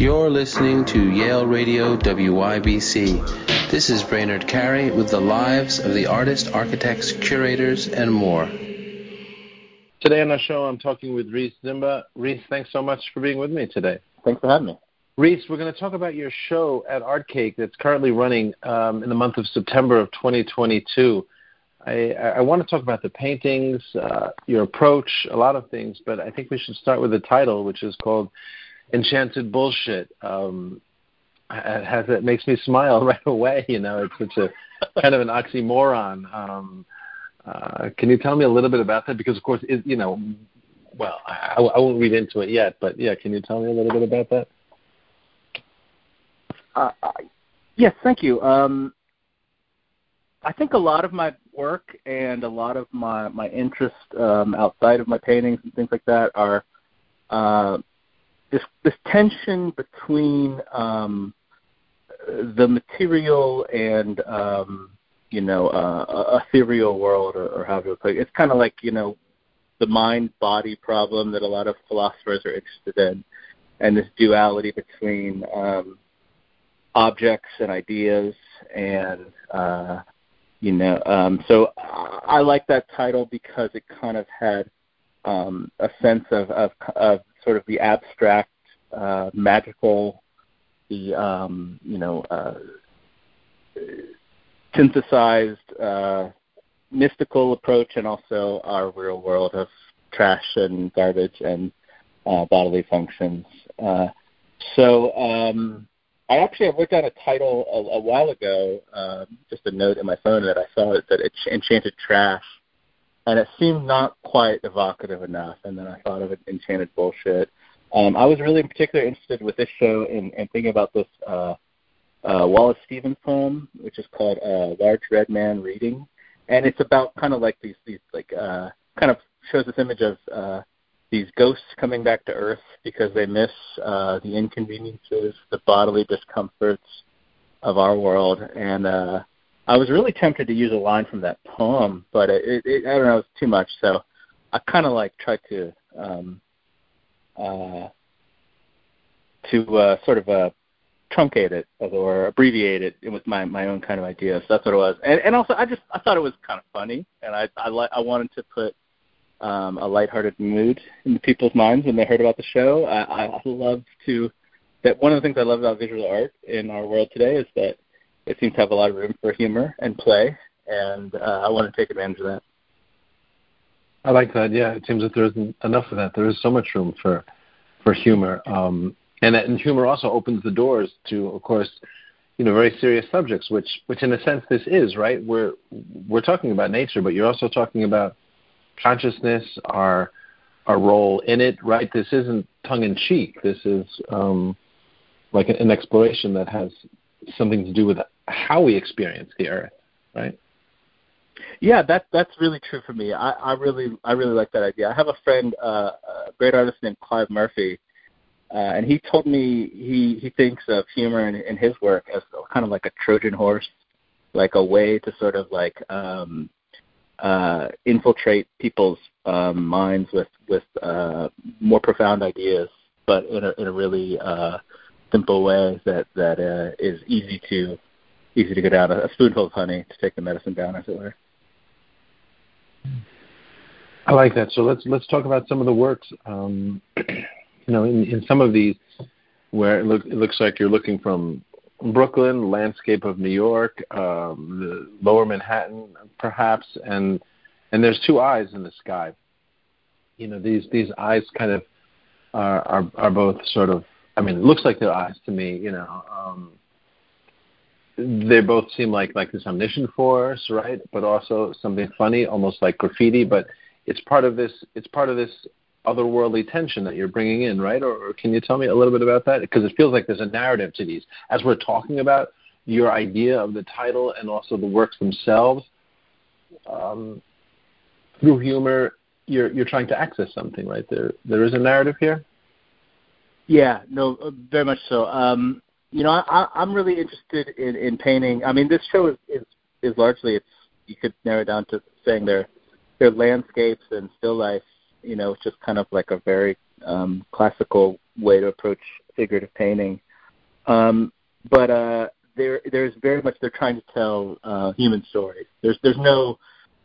You're listening to Yale Radio WYBC. This is Brainard Carey with the lives of the artists, architects, curators, and more. Today on our show, I'm talking with Rhys Zimba. Rhys, thanks so much for being with me today. Thanks for having me. Rhys, we're going to talk about your show at Artcake that's currently running um, in the month of September of 2022. I, I want to talk about the paintings, uh, your approach, a lot of things, but I think we should start with the title, which is called enchanted bullshit um, has it makes me smile right away. You know, it's such a kind of an oxymoron. Um, uh, can you tell me a little bit about that? Because of course, it, you know, well, I, I won't read into it yet, but yeah, can you tell me a little bit about that? Uh, yes, thank you. Um, I think a lot of my work and a lot of my my interest um, outside of my paintings and things like that are uh, this this tension between um, the material and um, you know uh, ethereal world, or, or however it. It's kind of like you know the mind body problem that a lot of philosophers are interested in, and this duality between um, objects and ideas and uh, you know um, so I like that title because it kind of had um, a sense of, of, of sort of the abstract, uh, magical, the um, you know uh, synthesized, uh, mystical approach, and also our real world of trash and garbage and uh, bodily functions. Uh, so um, I actually have looked at a title a, a while ago, um, just a note in my phone that I saw it that enchanted trash and it seemed not quite evocative enough. And then I thought of it enchanted bullshit. Um, I was really particularly interested with this show in, in thinking about this uh, uh, Wallace Stevens poem, which is called uh, "Large Red Man Reading," and it's about kind of like these these like uh, kind of shows this image of uh, these ghosts coming back to Earth because they miss uh, the inconveniences, the bodily discomforts of our world, and uh, I was really tempted to use a line from that poem, but it, it, I don't know, it's too much. So I kind of like tried to um, uh, to uh, sort of uh, truncate it or abbreviate it with my my own kind of idea. So that's what it was. And, and also, I just I thought it was kind of funny, and I I, li- I wanted to put um, a lighthearted mood into people's minds when they heard about the show. I, I love to that one of the things I love about visual art in our world today is that it seems to have a lot of room for humor and play, and uh, I want to take advantage of that. I like that. Yeah, it seems that there isn't enough of that. There is so much room for for humor, um, and and humor also opens the doors to, of course, you know, very serious subjects, which which in a sense this is right. We're we're talking about nature, but you're also talking about consciousness, our our role in it. Right. This isn't tongue in cheek. This is um, like an exploration that has something to do with how we experience the earth, right? Yeah, that that's really true for me. I, I really I really like that idea. I have a friend, uh, a great artist named Clive Murphy, uh, and he told me he he thinks of humor in, in his work as kind of like a Trojan horse, like a way to sort of like um, uh, infiltrate people's um, minds with with uh, more profound ideas, but in a in a really uh, simple way that that uh, is easy to easy to go down. A spoonful of honey to take the medicine down, as it were. I like that. So let's let's talk about some of the works. Um, you know, in, in some of these, where it, look, it looks like you're looking from Brooklyn, landscape of New York, um, the Lower Manhattan, perhaps, and and there's two eyes in the sky. You know, these these eyes kind of are are, are both sort of I mean, it looks like their eyes to me. You know, um, they both seem like like this omniscient force, right? But also something funny, almost like graffiti. But it's part of this. It's part of this otherworldly tension that you're bringing in, right? Or, or can you tell me a little bit about that? Because it feels like there's a narrative to these. As we're talking about your idea of the title and also the works themselves, um, through humor, you're you're trying to access something, right? There there is a narrative here. Yeah, no, uh, very much so. Um, you know, I, I'm really interested in, in painting. I mean, this show is, is is largely it's you could narrow it down to saying they're they're landscapes and still life. You know, it's just kind of like a very um, classical way to approach figurative painting. Um, but uh, there there's very much they're trying to tell uh, human stories. There's there's no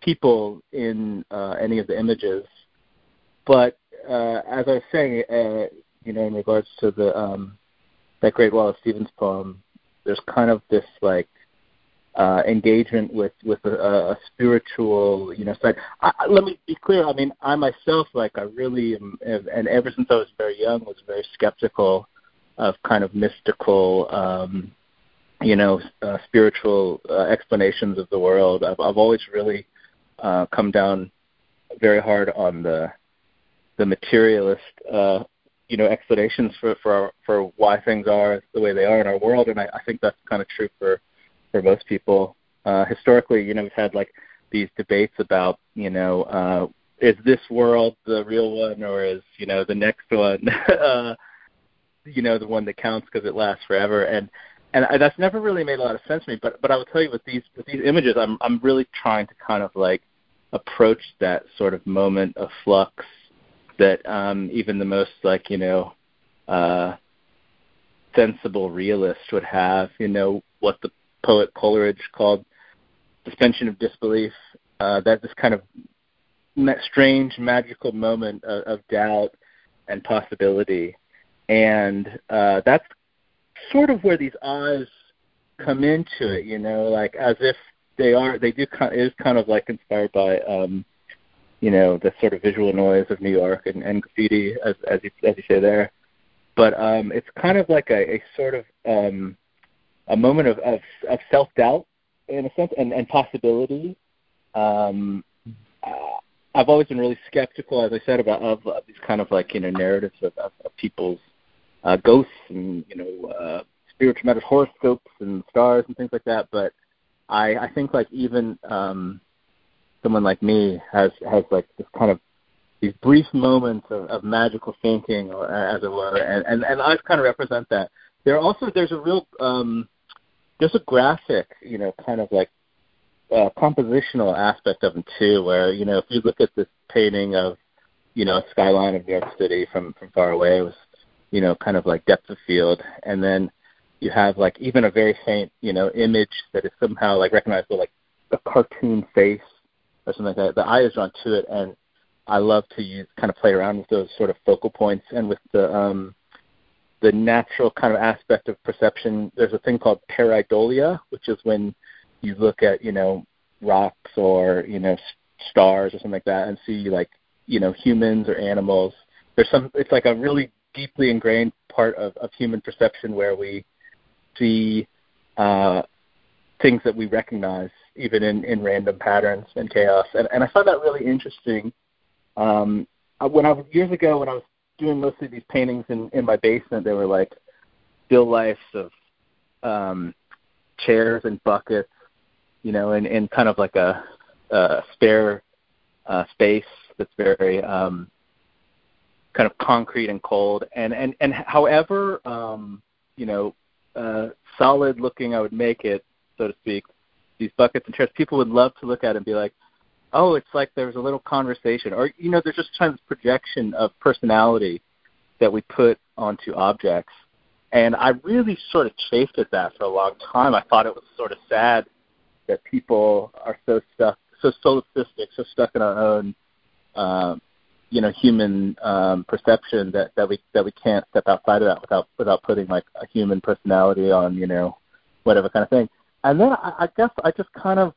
people in uh, any of the images, but uh, as I was saying, uh, you know, in regards to the um, that Great Wallace Stevens poem, there's kind of this like uh, engagement with with a, a spiritual you know side. I, I, let me be clear. I mean, I myself like I really am, and ever since I was very young, was very skeptical of kind of mystical, um, you know, uh, spiritual uh, explanations of the world. I've, I've always really uh, come down very hard on the the materialist, uh, you know, explanations for for for why things are the way they are in our world, and I, I think that's kind of true for for most people. Uh, historically, you know, we've had like these debates about, you know, uh, is this world the real one or is you know the next one, uh, you know, the one that counts because it lasts forever? And and I, that's never really made a lot of sense to me. But but I will tell you with these with these images, I'm I'm really trying to kind of like approach that sort of moment of flux that um, even the most like you know uh, sensible realist would have. You know what the poet Coleridge called suspension of disbelief. Uh, that this kind of that strange magical moment of, of doubt and possibility, and uh, that's sort of where these eyes come into it. You know, like as if they are they do kind it is kind of like inspired by um you know the sort of visual noise of New York and, and graffiti as as you as you say there. But um it's kind of like a, a sort of um a moment of of, of self doubt in a sense and, and possibility. Um uh, I've always been really skeptical as I said about of, of these kind of like you know narratives of, of, of people's uh, ghosts and you know uh, spiritual matters horoscopes and stars and things like that. But I I think like even um someone like me has has like this kind of these brief moments of, of magical thinking as it were and, and and I kind of represent that. There are also there's a real um there's a graphic, you know, kind of like uh, compositional aspect of them too, where you know if you look at this painting of you know a skyline of New York City from from far away, it was you know kind of like depth of field, and then you have like even a very faint, you know, image that is somehow like recognizable, like a cartoon face or something like that. The eye is drawn to it, and I love to use kind of play around with those sort of focal points and with the um, the natural kind of aspect of perception. There's a thing called pareidolia, which is when you look at you know rocks or you know stars or something like that and see like you know humans or animals. There's some. It's like a really deeply ingrained part of, of human perception where we see uh, things that we recognize even in, in random patterns and chaos. And, and I find that really interesting. Um, when I was years ago, when I was doing mostly these paintings in, in my basement, they were like still lifes of um, chairs and buckets, you know, in, in kind of like a, a spare uh, space that's very um, kind of concrete and cold. And and and however, um, you know, uh, solid looking I would make it, so to speak, these buckets and chairs, people would love to look at it and be like, oh, it's like there was a little conversation, or you know, there's just kind of this projection of personality that we put onto objects. And I really sort of chafed at that for a long time. I thought it was sort of sad that people are so stuck, so solipsistic, so stuck in our own, um, you know, human um, perception that that we that we can't step outside of that without without putting like a human personality on, you know, whatever kind of thing and then I, I guess I just kind of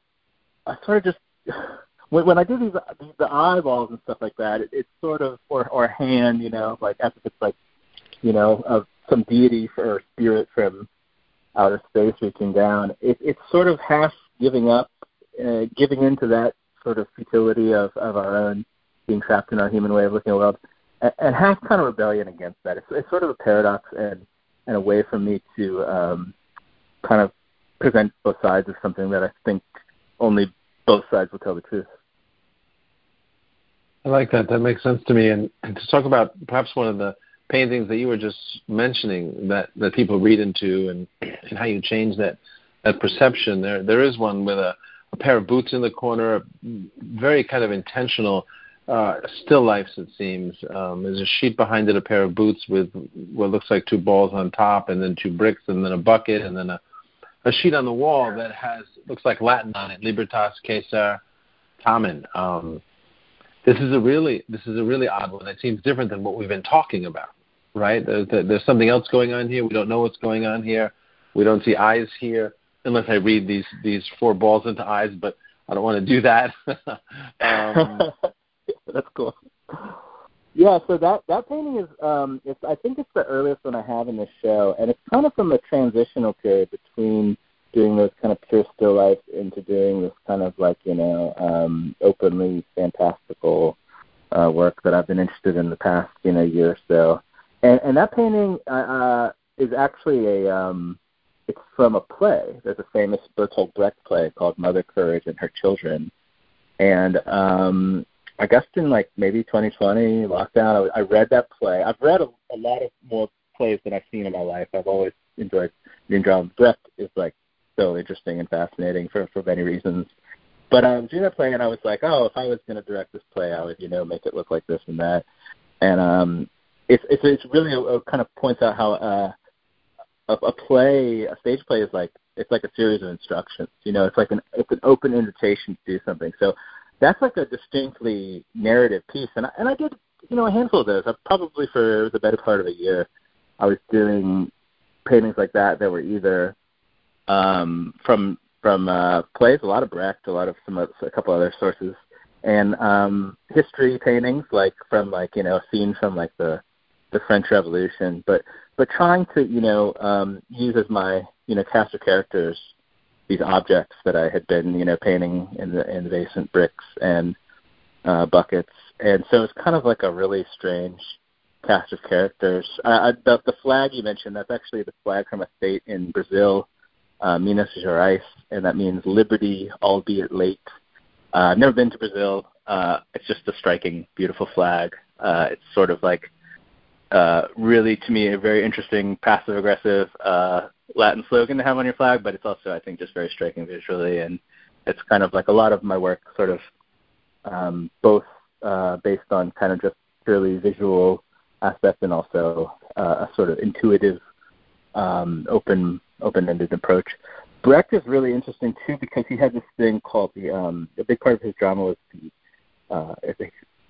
I sort of just when when I do these the eyeballs and stuff like that, it, it's sort of or or hand, you know, like as if it's like you know of some deity or spirit from outer space reaching down. It, it's sort of half giving up, uh, giving into that sort of futility of of our own being trapped in our human way of looking at the world, and, and half kind of rebellion against that. It's, it's sort of a paradox and and a way for me to um, kind of present both sides is something that I think only both sides will tell the truth. I like that. That makes sense to me. And, and to talk about perhaps one of the paintings that you were just mentioning that, that people read into and, and how you change that that perception. There there is one with a, a pair of boots in the corner, very kind of intentional uh, still lifes, it seems. Um, there's a sheet behind it, a pair of boots with what looks like two balls on top, and then two bricks, and then a bucket, and then a, a sheet on the wall that has looks like Latin on it, Libertas Quae Sera Tamen. Um, this is a really this is a really odd one. It seems different than what we've been talking about, right? There's, there's something else going on here. We don't know what's going on here. We don't see eyes here, unless I read these these four balls into eyes, but I don't want to do that. um, That's cool. Yeah, so that that painting is um it's I think it's the earliest one I have in the show and it's kind of from a transitional period between doing those kind of pure still life into doing this kind of like, you know, um openly fantastical uh work that I've been interested in the past, you know, year or so. And and that painting uh, uh is actually a um it's from a play. There's a famous Bertolt Brecht play called Mother Courage and Her Children. And um I guess in like maybe 2020 lockdown, I, I read that play. I've read a, a lot of more plays than I've seen in my life. I've always enjoyed reading drama. Brecht is like so interesting and fascinating for for many reasons. But I was doing that play, and I was like, oh, if I was going to direct this play, I would, you know, make it look like this and that. And um, it's it's it's really a, a kind of points out how uh, a, a play, a stage play, is like it's like a series of instructions. You know, it's like an it's an open invitation to do something. So that's like a distinctly narrative piece. And I, and I did, you know, a handful of those. I probably for the better part of a year, I was doing paintings like that that were either um, from from uh, plays, a lot of Brecht, a lot of some a couple other sources, and um, history paintings like from like you know a scene from like the the French Revolution, but but trying to you know um, use as my you know cast of characters these objects that I had been, you know, painting in the in the basement bricks and uh, buckets, and so it's kind of like a really strange cast of characters. Uh, the, the flag you mentioned, that's actually the flag from a state in Brazil, uh, Minas Gerais, and that means liberty, albeit late. Uh, I've never been to Brazil. Uh, it's just a striking, beautiful flag. Uh, it's sort of like uh, really, to me, a very interesting passive aggressive uh, Latin slogan to have on your flag, but it's also, I think, just very striking visually, and it's kind of like a lot of my work, sort of um, both uh, based on kind of just purely visual aspect and also uh, a sort of intuitive, um, open, open-ended approach. Brecht is really interesting too because he had this thing called the um, a big part of his drama was the uh,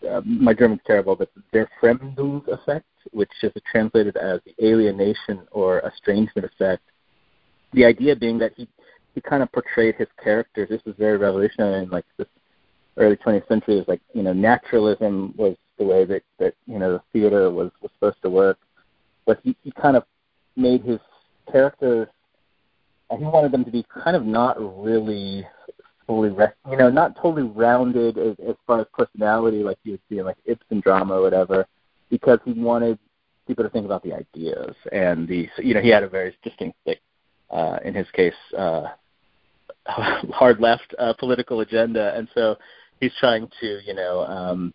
uh, my German's terrible, but the Fremdung effect, which is translated as the alienation or estrangement effect. The idea being that he he kind of portrayed his characters. This was very revolutionary in like this early 20th century. Is like you know naturalism was the way that that you know the theater was was supposed to work, but he he kind of made his characters. And he wanted them to be kind of not really fully, rest, you know, not totally rounded as, as far as personality like you would see in like Ibsen drama or whatever, because he wanted people to think about the ideas and the, you know, he had a very distinct, uh, in his case, uh, hard left uh, political agenda, and so he's trying to, you know, um,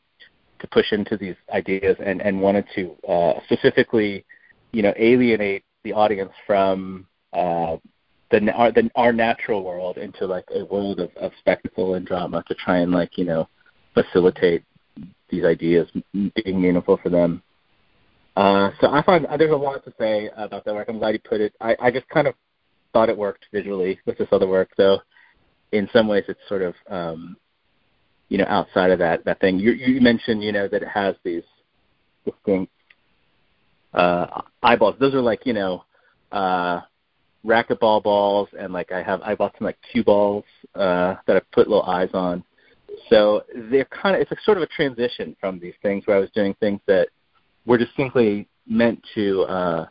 to push into these ideas and and wanted to uh, specifically, you know, alienate the audience from uh, the our the our natural world into like a world of, of spectacle and drama to try and like you know facilitate these ideas being meaningful for them. Uh, so I find uh, there's a lot to say about that work. I'm glad you put it. I, I just kind of thought it worked visually with this other work, though. In some ways, it's sort of um, you know outside of that that thing. You, you mentioned you know that it has these distinct uh, eyeballs. Those are like you know uh, racquetball balls and like I have I bought some like cue balls uh, that I put little eyes on. So they're kind of it's a sort of a transition from these things where I was doing things that were distinctly meant to uh,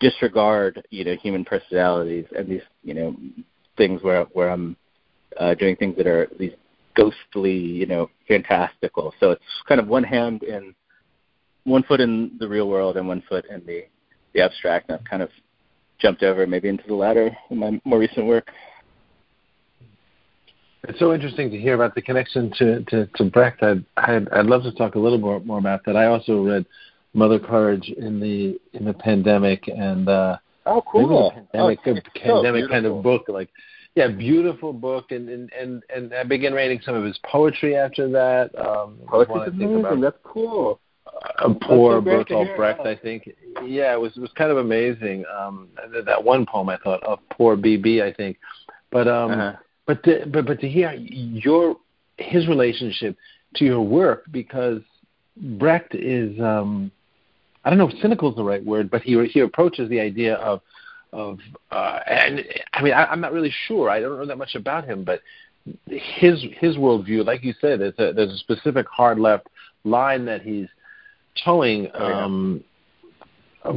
disregard you know human personalities and these you know things where where I'm uh, doing things that are these ghostly you know fantastical. So it's kind of one hand in one foot in the real world and one foot in the the abstract. And I've kind of jumped over maybe into the latter in my more recent work. It's so interesting to hear about the connection to to, to Brecht. I'd, I'd I'd love to talk a little more more about that. I also read Mother Courage in the in the pandemic and uh oh cool pandemic oh, pandemic so kind of book like yeah, beautiful book, and and and, and I began reading some of his poetry after that. Um, Poetry's amazing. About, That's cool. A poor Bertolt Brecht, I think. Yeah, it was it was kind of amazing. Um, that one poem I thought of poor BB, I think. But um, uh-huh. but to, but but to hear your his relationship to your work because Brecht is um, I don't know if cynical is the right word, but he he approaches the idea of of uh, and I mean I, I'm not really sure. I don't know that much about him, but his his worldview, like you said, there's a, there's a specific hard left line that he's towing, oh, yeah. um,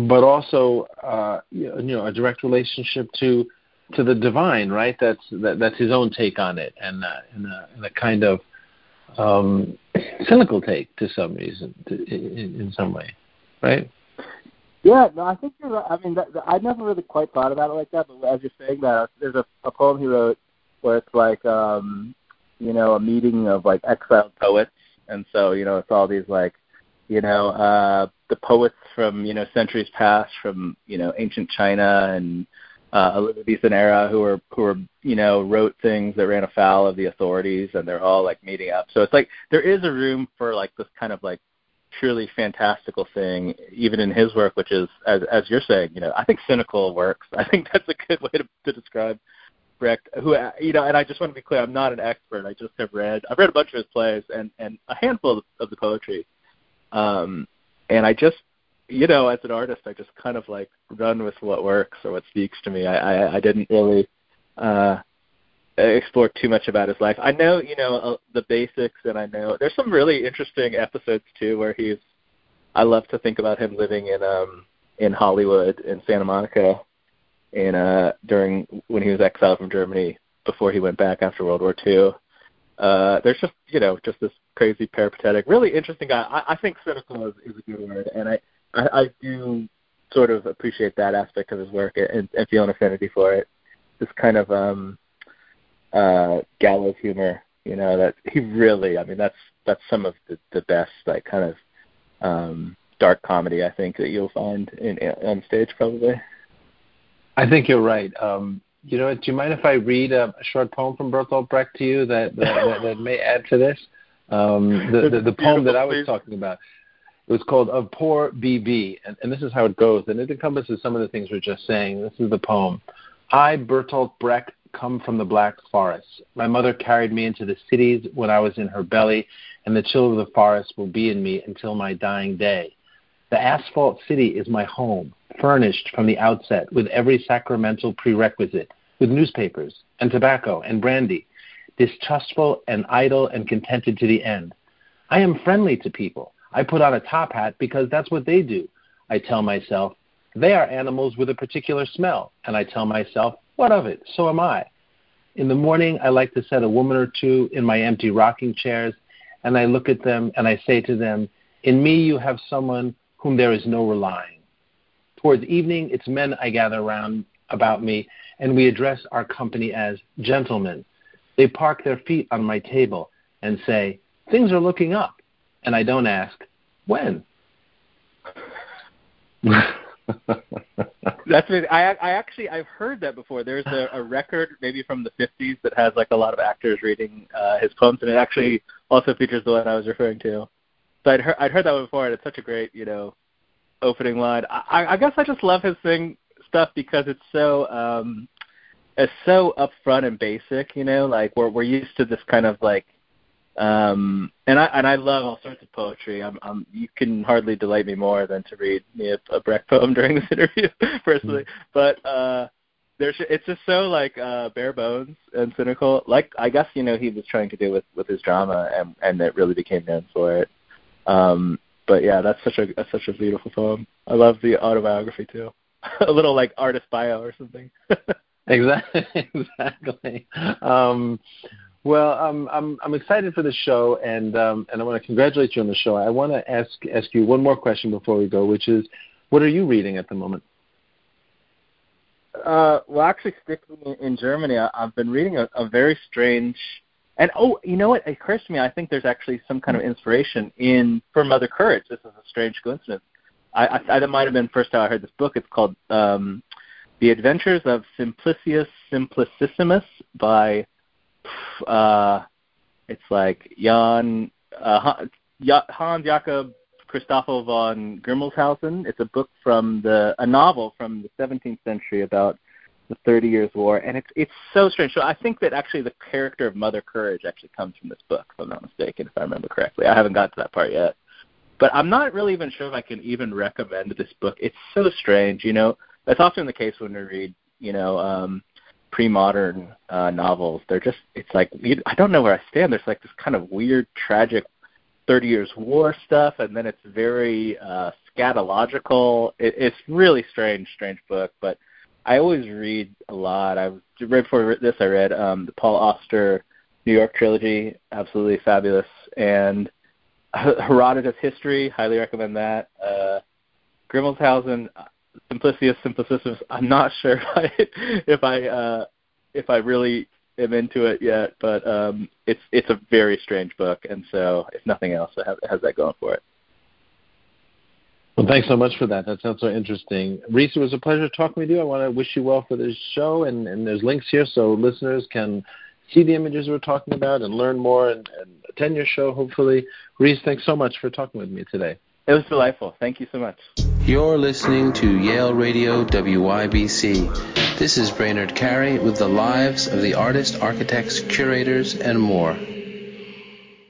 but also uh, you know a direct relationship to to the divine, right? That's that, that's his own take on it, and uh, in, a, in a kind of um, cynical take to some reason, to, in, in some way, right? Yeah, no, I think you're right. I mean, that, I never really quite thought about it like that, but as you're saying that, there's a, a poem he wrote where it's like, um, you know, a meeting of like exiled poets, and so you know, it's all these like, you know, uh, the poets from you know centuries past, from you know ancient China and uh, Elizabethan era, who were who were you know wrote things that ran afoul of the authorities, and they're all like meeting up. So it's like there is a room for like this kind of like truly fantastical thing, even in his work, which is, as, as you're saying, you know, I think cynical works. I think that's a good way to, to describe Brecht. Who, you know, and I just want to be clear, I'm not an expert. I just have read, I've read a bunch of his plays and and a handful of, of the poetry, um, and I just, you know, as an artist, I just kind of like run with what works or what speaks to me. I I, I didn't really. Uh, explore too much about his life. I know, you know, uh, the basics, and I know there's some really interesting episodes too where he's. I love to think about him living in um in Hollywood in Santa Monica, in uh during when he was exiled from Germany before he went back after World War II. Uh, there's just you know just this crazy peripatetic, really interesting guy. I, I think cynical is, is a good word, and I, I I do sort of appreciate that aspect of his work and, and feel an affinity for it. This kind of um uh gallows humor you know that he really i mean that's that's some of the the best like kind of um dark comedy i think that you'll find in, in on stage probably i think you're right um you know do you mind if i read a, a short poem from bertolt brecht to you that that, that, that may add to this um the the, the poem that i was talking about it was called Of Poor BB, and, and this is how it goes, and it encompasses some of the things we're just saying. This is the poem. I, Bertolt Brecht, come from the black forests. My mother carried me into the cities when I was in her belly, and the chill of the forest will be in me until my dying day. The asphalt city is my home, furnished from the outset with every sacramental prerequisite, with newspapers and tobacco and brandy, distrustful and idle and contented to the end. I am friendly to people. I put on a top hat because that's what they do. I tell myself, they are animals with a particular smell, and I tell myself, what of it? So am I. In the morning, I like to set a woman or two in my empty rocking chairs, and I look at them and I say to them, In me you have someone whom there is no relying. Towards evening, it's men I gather round about me, and we address our company as gentlemen. They park their feet on my table and say, Things are looking up. And I don't ask, When? That's I I actually I've heard that before. There's a, a record maybe from the 50s that has like a lot of actors reading uh, his poems, and it actually also features the one I was referring to. So I'd heard I'd heard that one before, and it's such a great you know opening line. I, I guess I just love his thing stuff because it's so um it's so upfront and basic. You know, like we're we're used to this kind of like um, and I and I love all sorts of poetry. I'm, I'm you can hardly delight me more than to read me a, a Brecht poem during this interview, personally. Mm-hmm. But uh, there's it's just so like uh, bare bones and cynical. Like I guess you know he was trying to do with with his drama, and and it really became known for it. Um, but yeah, that's such a that's such a beautiful poem. I love the autobiography too. a little like artist bio or something. exactly. Exactly. Um, well, um, I'm I'm excited for the show, and um, and I want to congratulate you on the show. I want to ask ask you one more question before we go, which is, what are you reading at the moment? Uh, well, actually, sticking in Germany, I, I've been reading a, a very strange. And oh, you know what? It occurs to me. I think there's actually some kind of inspiration in for Mother Courage. This is a strange coincidence. I, I, that might have been first time I heard this book. It's called um, The Adventures of Simplicius Simplicissimus by uh, it's like Jan uh, Hans Jakob Christoffel von Grimmelshausen. It's a book from the a novel from the 17th century about the Thirty Years' War, and it's it's so strange. So I think that actually the character of Mother Courage actually comes from this book, if I'm not mistaken, if I remember correctly. I haven't got to that part yet, but I'm not really even sure if I can even recommend this book. It's so strange, you know. That's often the case when we read, you know, um, pre-modern uh, novels. They're just it's like I don't know where I stand. There's like this kind of weird, tragic Thirty Years' War stuff, and then it's very uh, scatological. It, it's really strange, strange book. But I always read a lot. I right before this, I read um, the Paul Auster New York trilogy, absolutely fabulous, and Herodotus History, highly recommend that. Uh, Grimmelshausen, Simplicius Simplicissimus. I'm not sure if I if I uh, if I really am into it yet, but um, it's it's a very strange book, and so if nothing else, it has, it has that going for it. Well, thanks so much for that. That sounds so interesting. Reese, it was a pleasure talking with you. I want to wish you well for this show, and, and there's links here so listeners can see the images we're talking about and learn more and, and attend your show, hopefully. Reese, thanks so much for talking with me today. It was delightful. Thank you so much. You're listening to Yale Radio WYBC. This is Brainard Carey with the lives of the artists, architects, curators, and more.